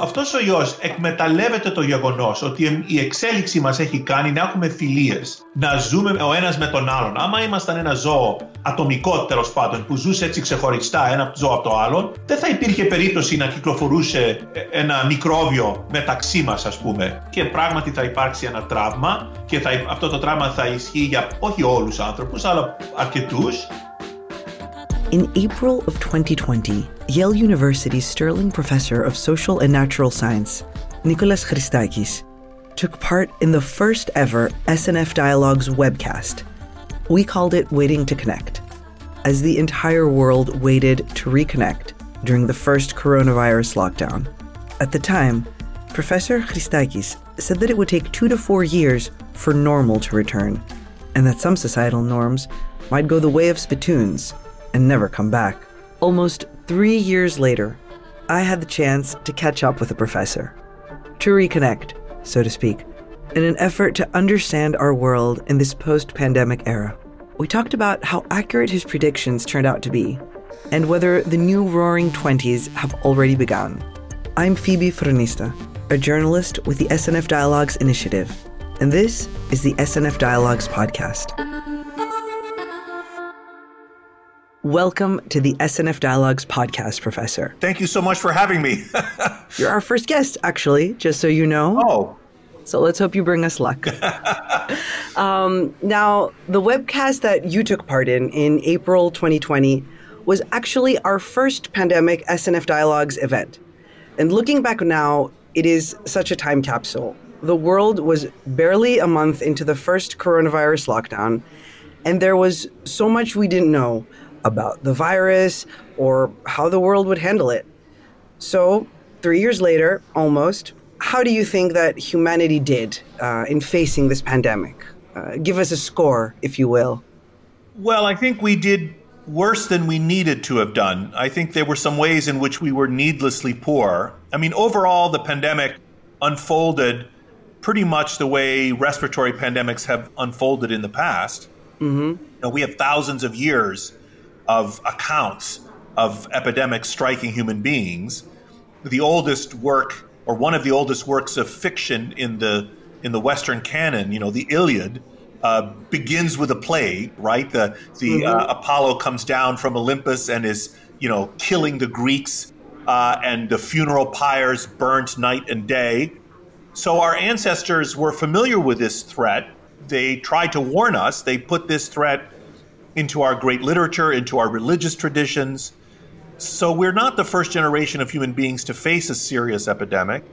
αυτός ο ιός εκμεταλλεύεται το γεγονός ότι η εξέλιξη μας έχει κάνει να έχουμε φιλίες, να ζούμε ο ένας με τον άλλον. Άμα ήμασταν ένα ζώο ατομικό τέλος πάντων που ζούσε έτσι ξεχωριστά ένα ζώο από το άλλο, δεν θα υπήρχε περίπτωση να κυκλοφορούσε ένα μικρόβιο μεταξύ μας ας πούμε. Και πράγματι θα υπάρξει ένα τραύμα και θα, αυτό το τραύμα θα ισχύει για όχι όλους τους άνθρωπους αλλά αρκετούς In April of 2020, Yale University's Sterling Professor of Social and Natural Science, Nicholas Christakis, took part in the first ever SNF Dialogues webcast. We called it Waiting to Connect, as the entire world waited to reconnect during the first coronavirus lockdown. At the time, Professor Christakis said that it would take two to four years for normal to return, and that some societal norms might go the way of spittoons and never come back. Almost three years later, I had the chance to catch up with the professor, to reconnect, so to speak, in an effort to understand our world in this post pandemic era. We talked about how accurate his predictions turned out to be, and whether the new roaring 20s have already begun. I'm Phoebe Fronista, a journalist with the SNF Dialogues Initiative, and this is the SNF Dialogues Podcast. Welcome to the SNF Dialogues podcast, Professor. Thank you so much for having me. You're our first guest, actually, just so you know. Oh. So let's hope you bring us luck. um, now, the webcast that you took part in in April 2020 was actually our first pandemic SNF Dialogues event. And looking back now, it is such a time capsule. The world was barely a month into the first coronavirus lockdown, and there was so much we didn't know about the virus or how the world would handle it. So, three years later, almost, how do you think that humanity did uh, in facing this pandemic? Uh, give us a score, if you will. Well, I think we did worse than we needed to have done. I think there were some ways in which we were needlessly poor. I mean, overall, the pandemic unfolded pretty much the way respiratory pandemics have unfolded in the past. Mm-hmm. You know, we have thousands of years of accounts of epidemics striking human beings. The oldest work, or one of the oldest works of fiction in the in the Western canon, you know, the Iliad, uh, begins with a plague, right? The the mm-hmm. uh, Apollo comes down from Olympus and is you know killing the Greeks, uh, and the funeral pyres burnt night and day. So our ancestors were familiar with this threat. They tried to warn us. They put this threat into our great literature, into our religious traditions. So we're not the first generation of human beings to face a serious epidemic.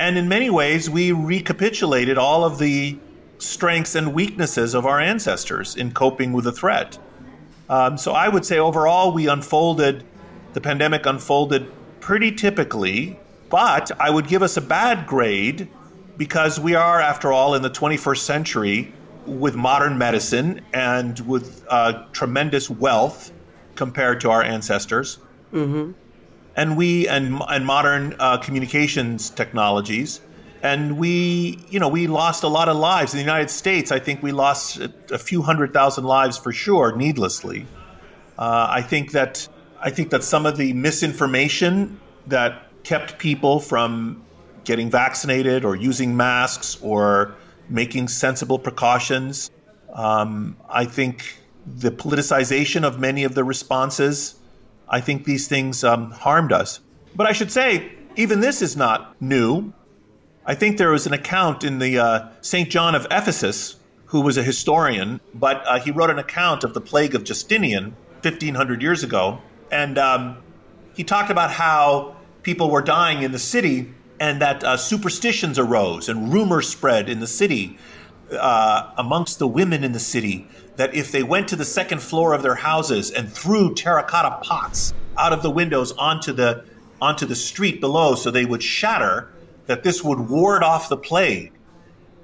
And in many ways, we recapitulated all of the strengths and weaknesses of our ancestors in coping with the threat. Um, so I would say overall, we unfolded, the pandemic unfolded pretty typically, but I would give us a bad grade because we are, after all, in the 21st century with modern medicine and with uh, tremendous wealth compared to our ancestors. Mm-hmm. And we and and modern uh, communications technologies, and we you know we lost a lot of lives in the United States. I think we lost a, a few hundred thousand lives for sure, needlessly. Uh, I think that I think that some of the misinformation that kept people from getting vaccinated or using masks or making sensible precautions. Um, I think the politicization of many of the responses, I think these things um, harmed us. But I should say, even this is not new. I think there was an account in the uh, St. John of Ephesus, who was a historian, but uh, he wrote an account of the plague of Justinian 1500 years ago. And um, he talked about how people were dying in the city and that uh, superstitions arose and rumors spread in the city uh, amongst the women in the city that if they went to the second floor of their houses and threw terracotta pots out of the windows onto the onto the street below so they would shatter that this would ward off the plague.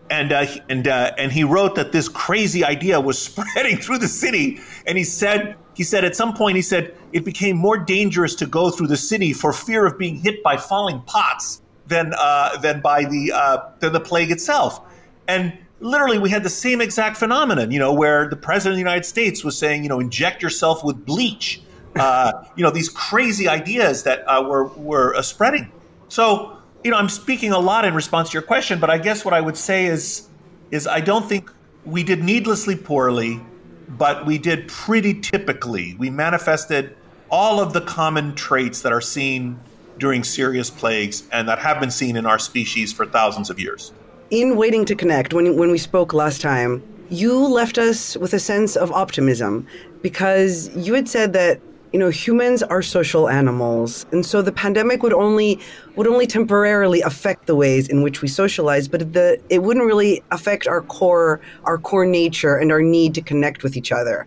And uh, and uh, and he wrote that this crazy idea was spreading through the city. And he said he said at some point he said it became more dangerous to go through the city for fear of being hit by falling pots than uh, than by the uh, than the plague itself. And literally, we had the same exact phenomenon. You know, where the president of the United States was saying, you know, inject yourself with bleach. Uh, you know, these crazy ideas that uh, were were uh, spreading. So you know, I'm speaking a lot in response to your question, but I guess what I would say is, is I don't think we did needlessly poorly, but we did pretty typically. We manifested all of the common traits that are seen during serious plagues and that have been seen in our species for thousands of years. In Waiting to Connect, when, when we spoke last time, you left us with a sense of optimism because you had said that you know humans are social animals. And so the pandemic would only would only temporarily affect the ways in which we socialize but the it wouldn't really affect our core our core nature and our need to connect with each other.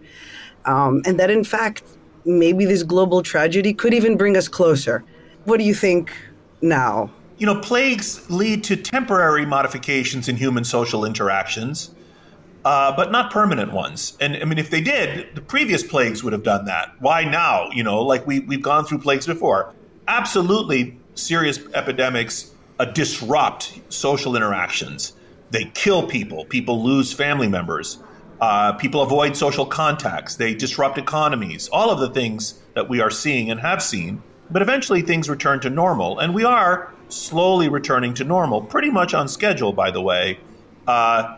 Um, and that in fact maybe this global tragedy could even bring us closer what do you think now you know plagues lead to temporary modifications in human social interactions uh, but not permanent ones. And I mean, if they did, the previous plagues would have done that. Why now? You know, like we, we've gone through plagues before. Absolutely, serious epidemics uh, disrupt social interactions. They kill people, people lose family members, uh, people avoid social contacts, they disrupt economies, all of the things that we are seeing and have seen. But eventually, things return to normal. And we are slowly returning to normal, pretty much on schedule, by the way. Uh,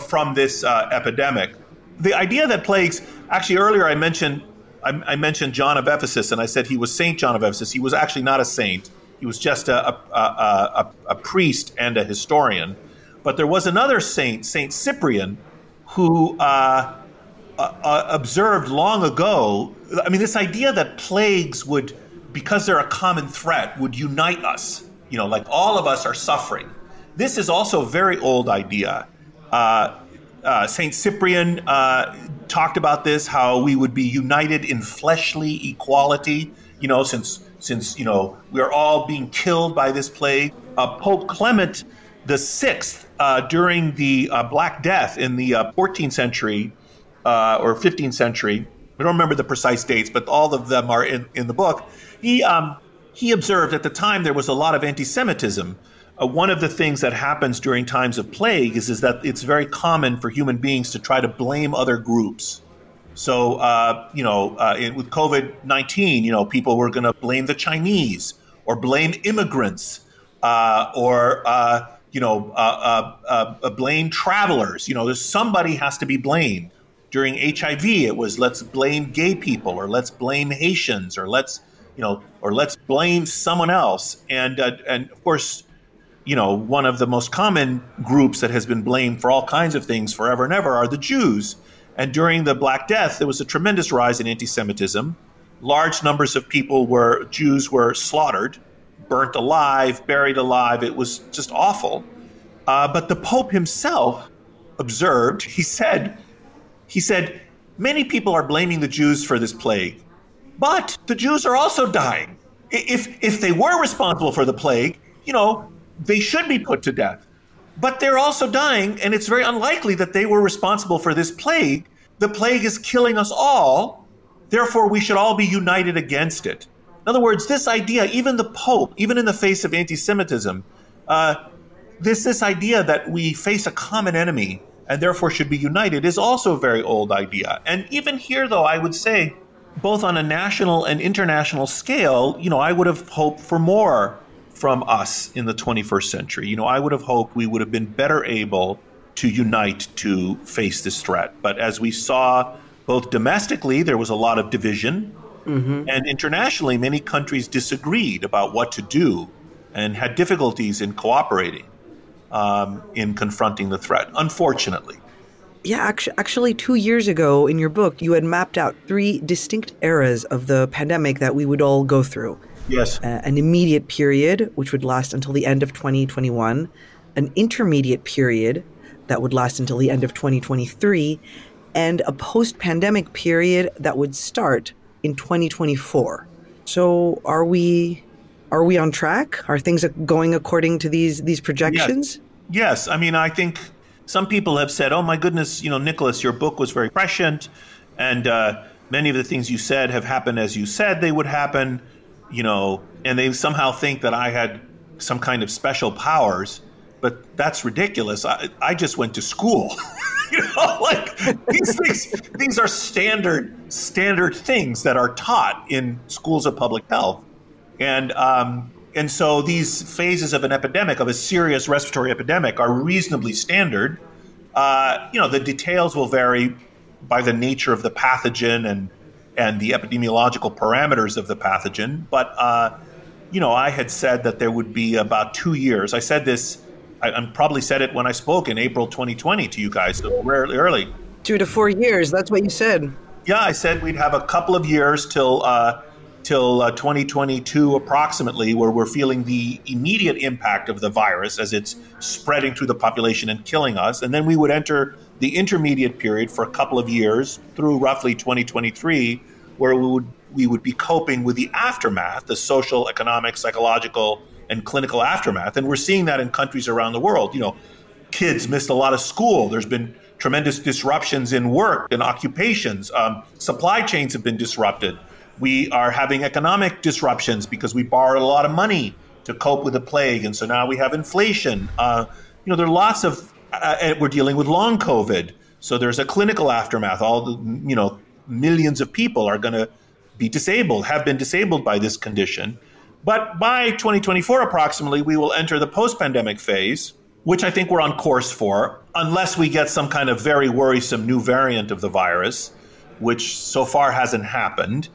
from this uh, epidemic. The idea that plagues, actually, earlier I mentioned I, mentioned John of Ephesus, and I said he was Saint John of Ephesus. He was actually not a saint. He was just a, a, a, a priest and a historian. But there was another saint, Saint Cyprian, who uh, uh, observed long ago. I mean, this idea that plagues would, because they're a common threat, would unite us. You know, like all of us are suffering. This is also a very old idea. Uh, uh, Saint Cyprian uh, talked about this, how we would be united in fleshly equality. You know, since since you know we are all being killed by this plague. Uh, Pope Clement the Sixth, uh, during the Black Death in the 14th century or 15th century, I don't remember the precise dates, but all of them are in, in the book. He um, he observed at the time there was a lot of anti-Semitism uh, one of the things that happens during times of plague is, is that it's very common for human beings to try to blame other groups. So, uh, you know, uh, it, with COVID 19, you know, people were going to blame the Chinese or blame immigrants uh, or, uh, you know, uh, blame travelers. You know, somebody has to be blamed. During HIV, it was let's blame gay people or let's blame Haitians or let's, you know, or let's blame someone else. And, and of course, you know, one of the most common groups that has been blamed for all kinds of things forever and ever are the Jews. And during the Black Death, there was a tremendous rise in anti Semitism. Large numbers of people were, Jews were slaughtered, burnt alive, buried alive. It was just awful. Uh, but the Pope himself observed, he said, he said, many people are blaming the Jews for this plague, but the Jews are also dying. If, if they were responsible for the plague, you know, they should be put to death. But they're also dying, and it's very unlikely that they were responsible for this plague. The plague is killing us all, therefore, we should all be united against it. In other words, this idea, even the Pope, even in the face of anti Semitism, uh, this, this idea that we face a common enemy and therefore should be united is also a very old idea. And even here, though, I would say, both on a national and international scale, you know, I would have hoped for more from us in the 21st century. You know, I would have hoped we would have been better able to unite to face this threat. But as we saw, both domestically, there was a lot of division, mm-hmm. and internationally, many countries disagreed about what to do and had difficulties in cooperating um, in confronting the threat, unfortunately. Yeah, actually, actually, two years ago in your book, you had mapped out three distinct eras of the pandemic that we would all go through. Yes. Uh, an immediate period, which would last until the end of 2021, an intermediate period that would last until the end of 2023, and a post pandemic period that would start in 2024. So are we are we on track? Are things going according to these these projections? Yes. yes. I mean, I think some people have said, "Oh my goodness, you know, Nicholas, your book was very prescient, and uh, many of the things you said have happened as you said they would happen." you know, and they somehow think that I had some kind of special powers, but that's ridiculous. I, I just went to school. you know, like these things, these are standard standard things that are taught in schools of public health, and um, And so these phases of an epidemic, of a serious respiratory epidemic, are reasonably standard. Uh, you know, the details will vary by the nature of the pathogen and and the epidemiological parameters of the pathogen. But uh, you know, I had said that there would be about two years. I said this. I, I probably said it when I spoke in April 2020 to you guys, so rarely early. Two to four years. That's what you said. Yeah, I said we'd have a couple of years till uh, till uh, 2022 approximately, where we're feeling the immediate impact of the virus as it's spreading through the population and killing us. And then we would enter the intermediate period for a couple of years through roughly 2023, where we would we would be coping with the aftermath, the social, economic, psychological, and clinical aftermath. And we're seeing that in countries around the world. You know, kids missed a lot of school. There's been tremendous disruptions in work and occupations. Um, supply chains have been disrupted. We are having economic disruptions because we borrowed a lot of money to cope with the plague, and so now we have inflation. Uh, you know, there are lots of. Uh, we're dealing with long COVID, so there's a clinical aftermath. All the you know millions of people are going to be disabled, have been disabled by this condition. But by 2024, approximately, we will enter the post-pandemic phase, which I think we're on course for, unless we get some kind of very worrisome new variant of the virus, which so far hasn't happened.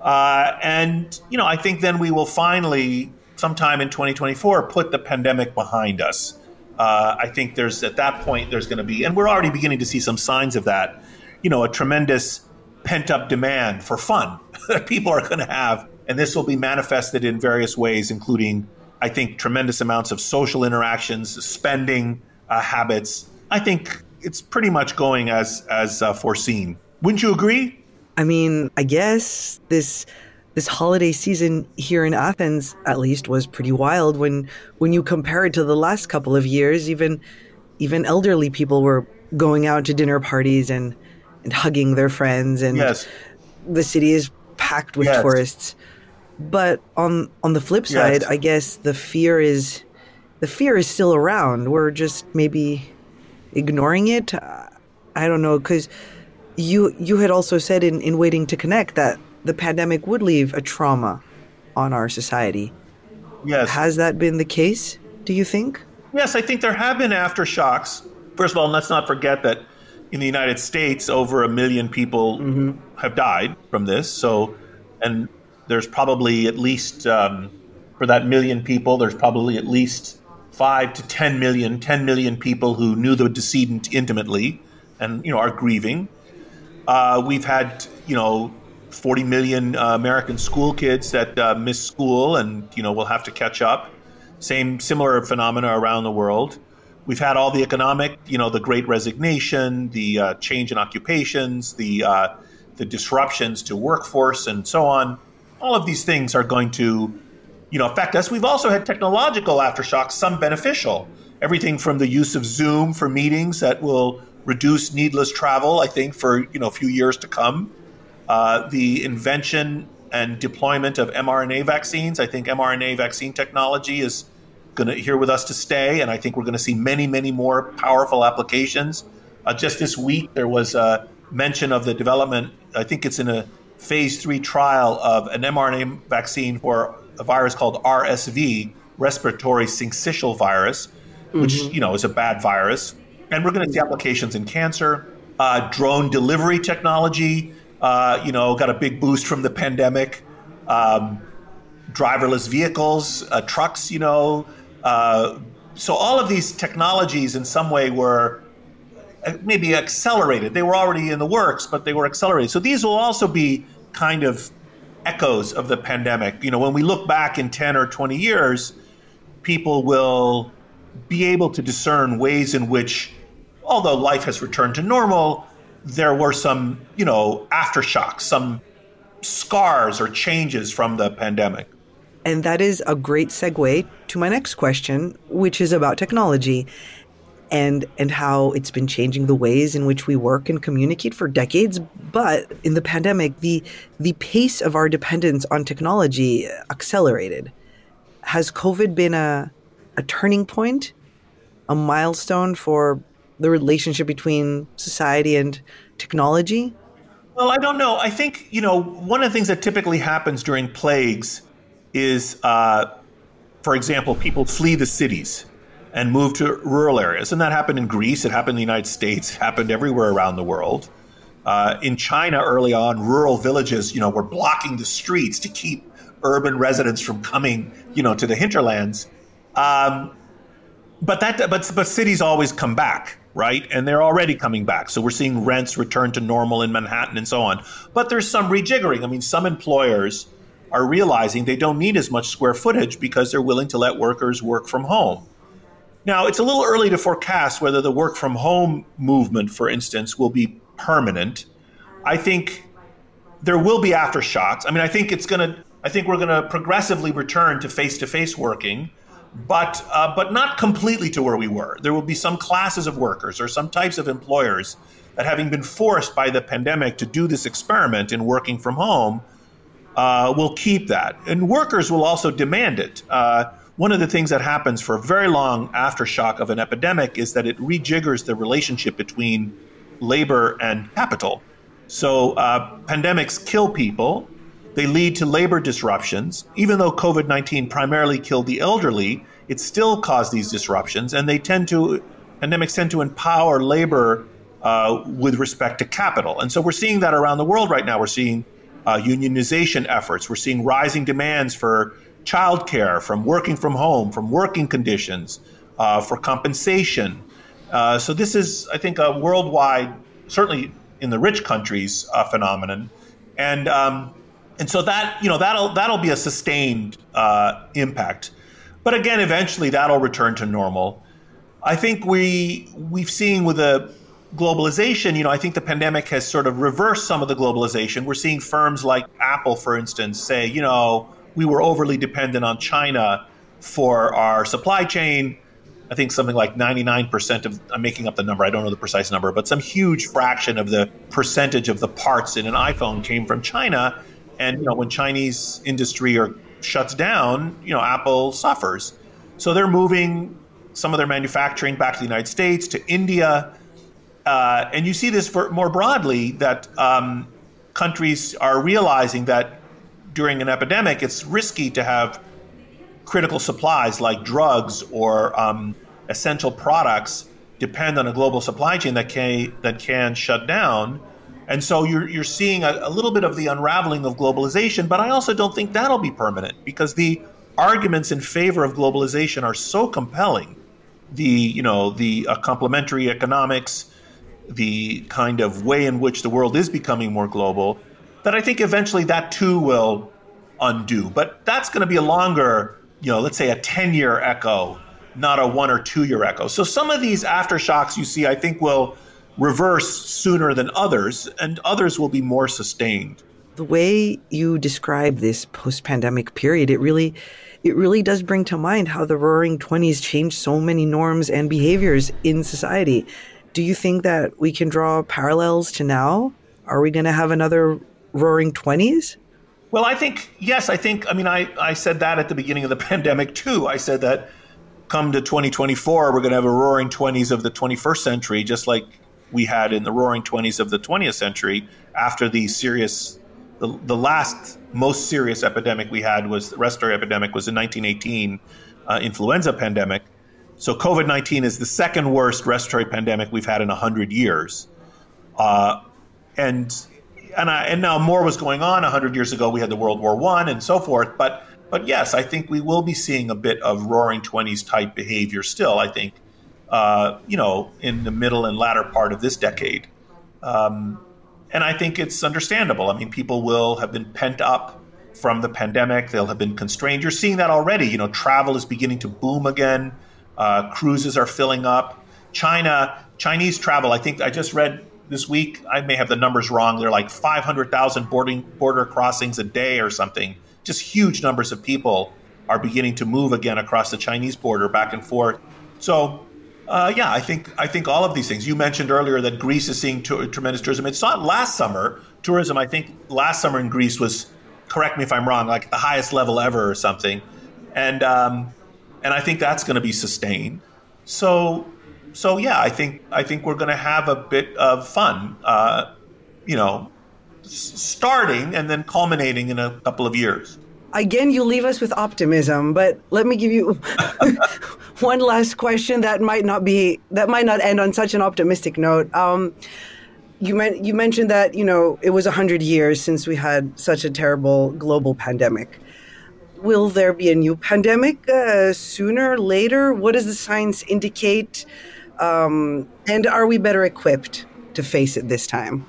Uh, and, you know, I think then we will finally, sometime in 2024, put the pandemic behind us. Uh, I think there's, at that point, there's going to be, and we're already beginning to see some signs of that, you know, a tremendous pent up demand for fun that people are going to have. And this will be manifested in various ways, including, I think, tremendous amounts of social interactions, spending uh, habits. I think it's pretty much going as, as uh, foreseen. Wouldn't you agree? I mean, I guess this this holiday season here in Athens at least was pretty wild when when you compare it to the last couple of years even even elderly people were going out to dinner parties and and hugging their friends and yes. the city is packed with yes. tourists but on on the flip side yes. i guess the fear is the fear is still around we're just maybe ignoring it i don't know cuz you you had also said in, in waiting to connect that the pandemic would leave a trauma on our society. Yes. Has that been the case, do you think? Yes, I think there have been aftershocks. First of all, let's not forget that in the United States, over a million people mm-hmm. have died from this. So, and there's probably at least, um, for that million people, there's probably at least five to 10 million, 10 million people who knew the decedent intimately and, you know, are grieving. Uh, we've had, you know, 40 million uh, American school kids that uh, miss school and, you know, will have to catch up. Same similar phenomena around the world. We've had all the economic, you know, the great resignation, the uh, change in occupations, the, uh, the disruptions to workforce and so on. All of these things are going to, you know, affect us. We've also had technological aftershocks, some beneficial. Everything from the use of Zoom for meetings that will reduce needless travel, I think, for you know a few years to come. Uh, the invention and deployment of mRNA vaccines, I think mRNA vaccine technology is going to here with us to stay, and I think we're going to see many, many more powerful applications. Uh, just this week, there was a mention of the development. I think it's in a phase three trial of an mRNA vaccine for a virus called RSV, respiratory syncytial virus, which mm-hmm. you know is a bad virus and we're going to see applications in cancer, uh, drone delivery technology. Uh, you know, got a big boost from the pandemic. Um, driverless vehicles, uh, trucks. You know, uh, so all of these technologies, in some way, were uh, maybe accelerated. They were already in the works, but they were accelerated. So these will also be kind of echoes of the pandemic. You know, when we look back in ten or twenty years, people will be able to discern ways in which although life has returned to normal, there were some, you know, aftershocks, some scars or changes from the pandemic. And that is a great segue to my next question, which is about technology and and how it's been changing the ways in which we work and communicate for decades but in the pandemic the the pace of our dependence on technology accelerated has covid been a a turning point a milestone for the relationship between society and technology? Well, I don't know. I think, you know, one of the things that typically happens during plagues is uh, for example, people flee the cities and move to rural areas. And that happened in Greece, it happened in the United States, it happened everywhere around the world. Uh, in China, early on, rural villages, you know, were blocking the streets to keep urban residents from coming, you know, to the hinterlands. Um, but that, but but cities always come back, right? And they're already coming back. So we're seeing rents return to normal in Manhattan and so on. But there's some rejiggering. I mean, some employers are realizing they don't need as much square footage because they're willing to let workers work from home. Now, it's a little early to forecast whether the work from home movement, for instance, will be permanent. I think there will be aftershocks. I mean, I think it's going to. I think we're going to progressively return to face-to-face working, but uh, but not completely to where we were. There will be some classes of workers or some types of employers that, having been forced by the pandemic to do this experiment in working from home, uh, will keep that, and workers will also demand it. Uh, one of the things that happens for a very long aftershock of an epidemic is that it rejiggers the relationship between labor and capital. So uh, pandemics kill people. They lead to labor disruptions. Even though COVID 19 primarily killed the elderly, it still caused these disruptions, and they tend to, pandemics tend to empower labor uh, with respect to capital. And so we're seeing that around the world right now. We're seeing uh, unionization efforts, we're seeing rising demands for childcare, from working from home, from working conditions, uh, for compensation. Uh, so this is, I think, a worldwide, certainly in the rich countries, uh, phenomenon, and um, and so that you know that'll that'll be a sustained uh, impact. But again, eventually that'll return to normal. I think we we've seen with the globalization, you know, I think the pandemic has sort of reversed some of the globalization. We're seeing firms like Apple, for instance, say, you know, we were overly dependent on China for our supply chain. I think something like 99% of, I'm making up the number, I don't know the precise number, but some huge fraction of the percentage of the parts in an iPhone came from China. And, you know, when Chinese industry or shuts down, you know, Apple suffers. So they're moving some of their manufacturing back to the United States, to India. Uh, and you see this for, more broadly that um, countries are realizing that during an epidemic, it's risky to have critical supplies like drugs or um, essential products depend on a global supply chain that can that can shut down. And so you're you're seeing a, a, little bit of the unraveling of globalization, but I also don't think that'll be permanent because the arguments in favor of globalization are so compelling. The you know the uh, complementary economics, the kind of way in which the world is becoming more global, that I think eventually that too will undo. But that's going to be a longer you know, let's say a 10 year echo, not a one or two year echo. So some of these aftershocks you see, I think, will reverse sooner than others, and others will be more sustained. The way you describe this post pandemic period, it really it really does bring to mind how the roaring 20s changed so many norms and behaviors in society. Do you think that we can draw parallels to now? Are we going to have another roaring 20s? Well, I think, yes, I think, I mean, I, I said that at the beginning of the pandemic too. I said that come to 2024, we're going to have a roaring 20s of the 21st century, just like we had in the roaring 20s of the 20th century after the serious, the, the last most serious epidemic we had was the respiratory epidemic was in 1918 uh, influenza pandemic. So COVID 19 is the second worst respiratory pandemic we've had in 100 years. Uh, and and I, and now more was going on. hundred years ago, we had the World War One and so forth. But but yes, I think we will be seeing a bit of Roaring Twenties type behavior still. I think uh, you know in the middle and latter part of this decade, um, and I think it's understandable. I mean, people will have been pent up from the pandemic. They'll have been constrained. You're seeing that already. You know, travel is beginning to boom again. Uh, cruises are filling up. China, Chinese travel. I think I just read this week. I may have the numbers wrong. They're like 500,000 boarding border crossings a day or something. Just huge numbers of people are beginning to move again across the Chinese border back and forth. So, uh, yeah, I think I think all of these things. You mentioned earlier that Greece is seeing t- tremendous tourism. It's not last summer tourism. I think last summer in Greece was, correct me if I'm wrong, like the highest level ever or something, and um, and I think that's going to be sustained. So so yeah, I think I think we're going to have a bit of fun, uh, you know, s- starting and then culminating in a couple of years. Again, you leave us with optimism, but let me give you one last question that might not be that might not end on such an optimistic note. Um, you, men- you mentioned that you know it was hundred years since we had such a terrible global pandemic. Will there be a new pandemic uh, sooner, or later? What does the science indicate? Um, and are we better equipped to face it this time?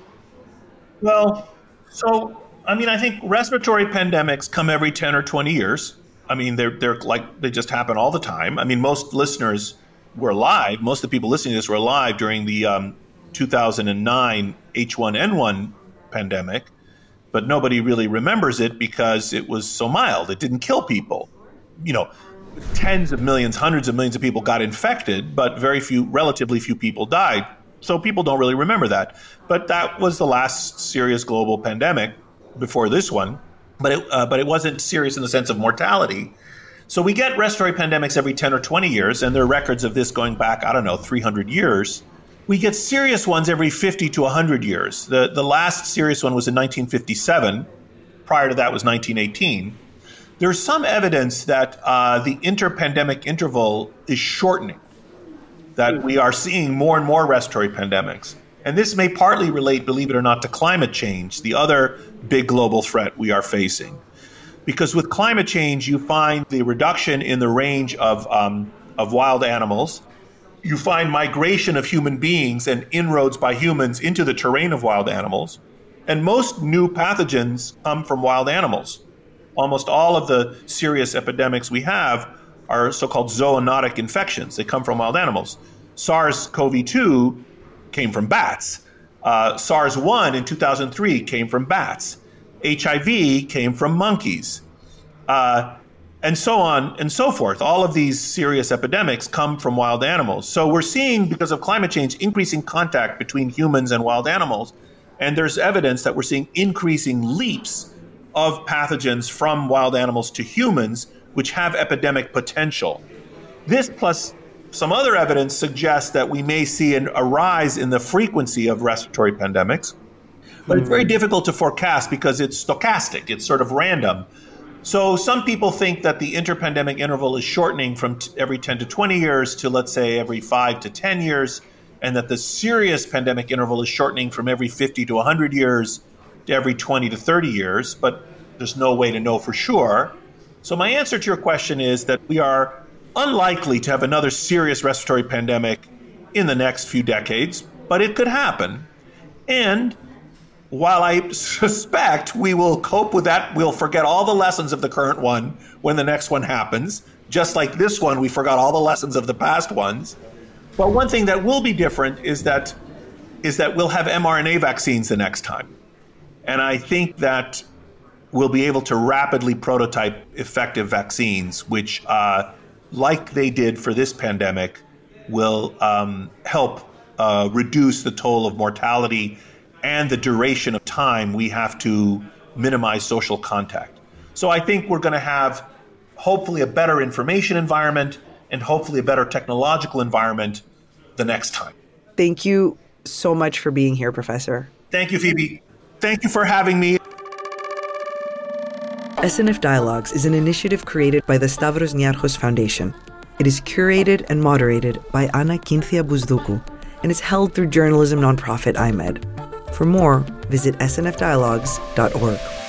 Well, so I mean, I think respiratory pandemics come every 10 or 20 years. I mean, they're, they're like, they just happen all the time. I mean, most listeners were alive, most of the people listening to this were alive during the um, 2009 H1N1 pandemic, but nobody really remembers it because it was so mild. It didn't kill people. You know, tens of millions, hundreds of millions of people got infected, but very few, relatively few people died. So people don't really remember that. But that was the last serious global pandemic before this one, but it, uh, but it wasn't serious in the sense of mortality. So we get respiratory pandemics every 10 or 20 years, and there are records of this going back, I don't know, 300 years. We get serious ones every 50 to 100 years. The, the last serious one was in 1957. Prior to that was 1918. There's some evidence that uh, the interpandemic interval is shortening, that we are seeing more and more respiratory pandemics. And this may partly relate, believe it or not, to climate change, the other big global threat we are facing. Because with climate change, you find the reduction in the range of, um, of wild animals. You find migration of human beings and inroads by humans into the terrain of wild animals. And most new pathogens come from wild animals. Almost all of the serious epidemics we have are so called zoonotic infections. They come from wild animals. SARS CoV 2 came from bats. Uh, SARS 1 in 2003 came from bats. HIV came from monkeys. Uh, and so on and so forth. All of these serious epidemics come from wild animals. So we're seeing, because of climate change, increasing contact between humans and wild animals. And there's evidence that we're seeing increasing leaps of pathogens from wild animals to humans, which have epidemic potential. This plus some other evidence suggests that we may see an, a rise in the frequency of respiratory pandemics, but it's very hmm. difficult to forecast because it's stochastic, it's sort of random. So some people think that the interpandemic interval is shortening from t- every 10 to 20 years to, let's say, every 5 to 10 years, and that the serious pandemic interval is shortening from every 50 to 100 years to every 20 to 30 years, but there's no way to know for sure. So my answer to your question is that we are unlikely to have another serious respiratory pandemic in the next few decades, but it could happen. And while I suspect we will cope with that, we'll forget all the lessons of the current one when the next one happens. Just like this one, we forgot all the lessons of the past ones. But one thing that will be different is that is that we'll have mRNA vaccines the next time. And I think that we'll be able to rapidly prototype effective vaccines, which uh, like they did for this pandemic, will um, help uh, reduce the toll of mortality and the duration of time we have to minimize social contact. So I think we're going to have hopefully a better information environment and hopefully a better technological environment the next time. Thank you so much for being here, Professor. Thank you, Phoebe. Thank you for having me. SNF Dialogues is an initiative created by the Stavros Niarchos Foundation. It is curated and moderated by Anna Kynthia Bousdoukou and is held through journalism nonprofit iMEdD. For more, visit snfdialogues.org.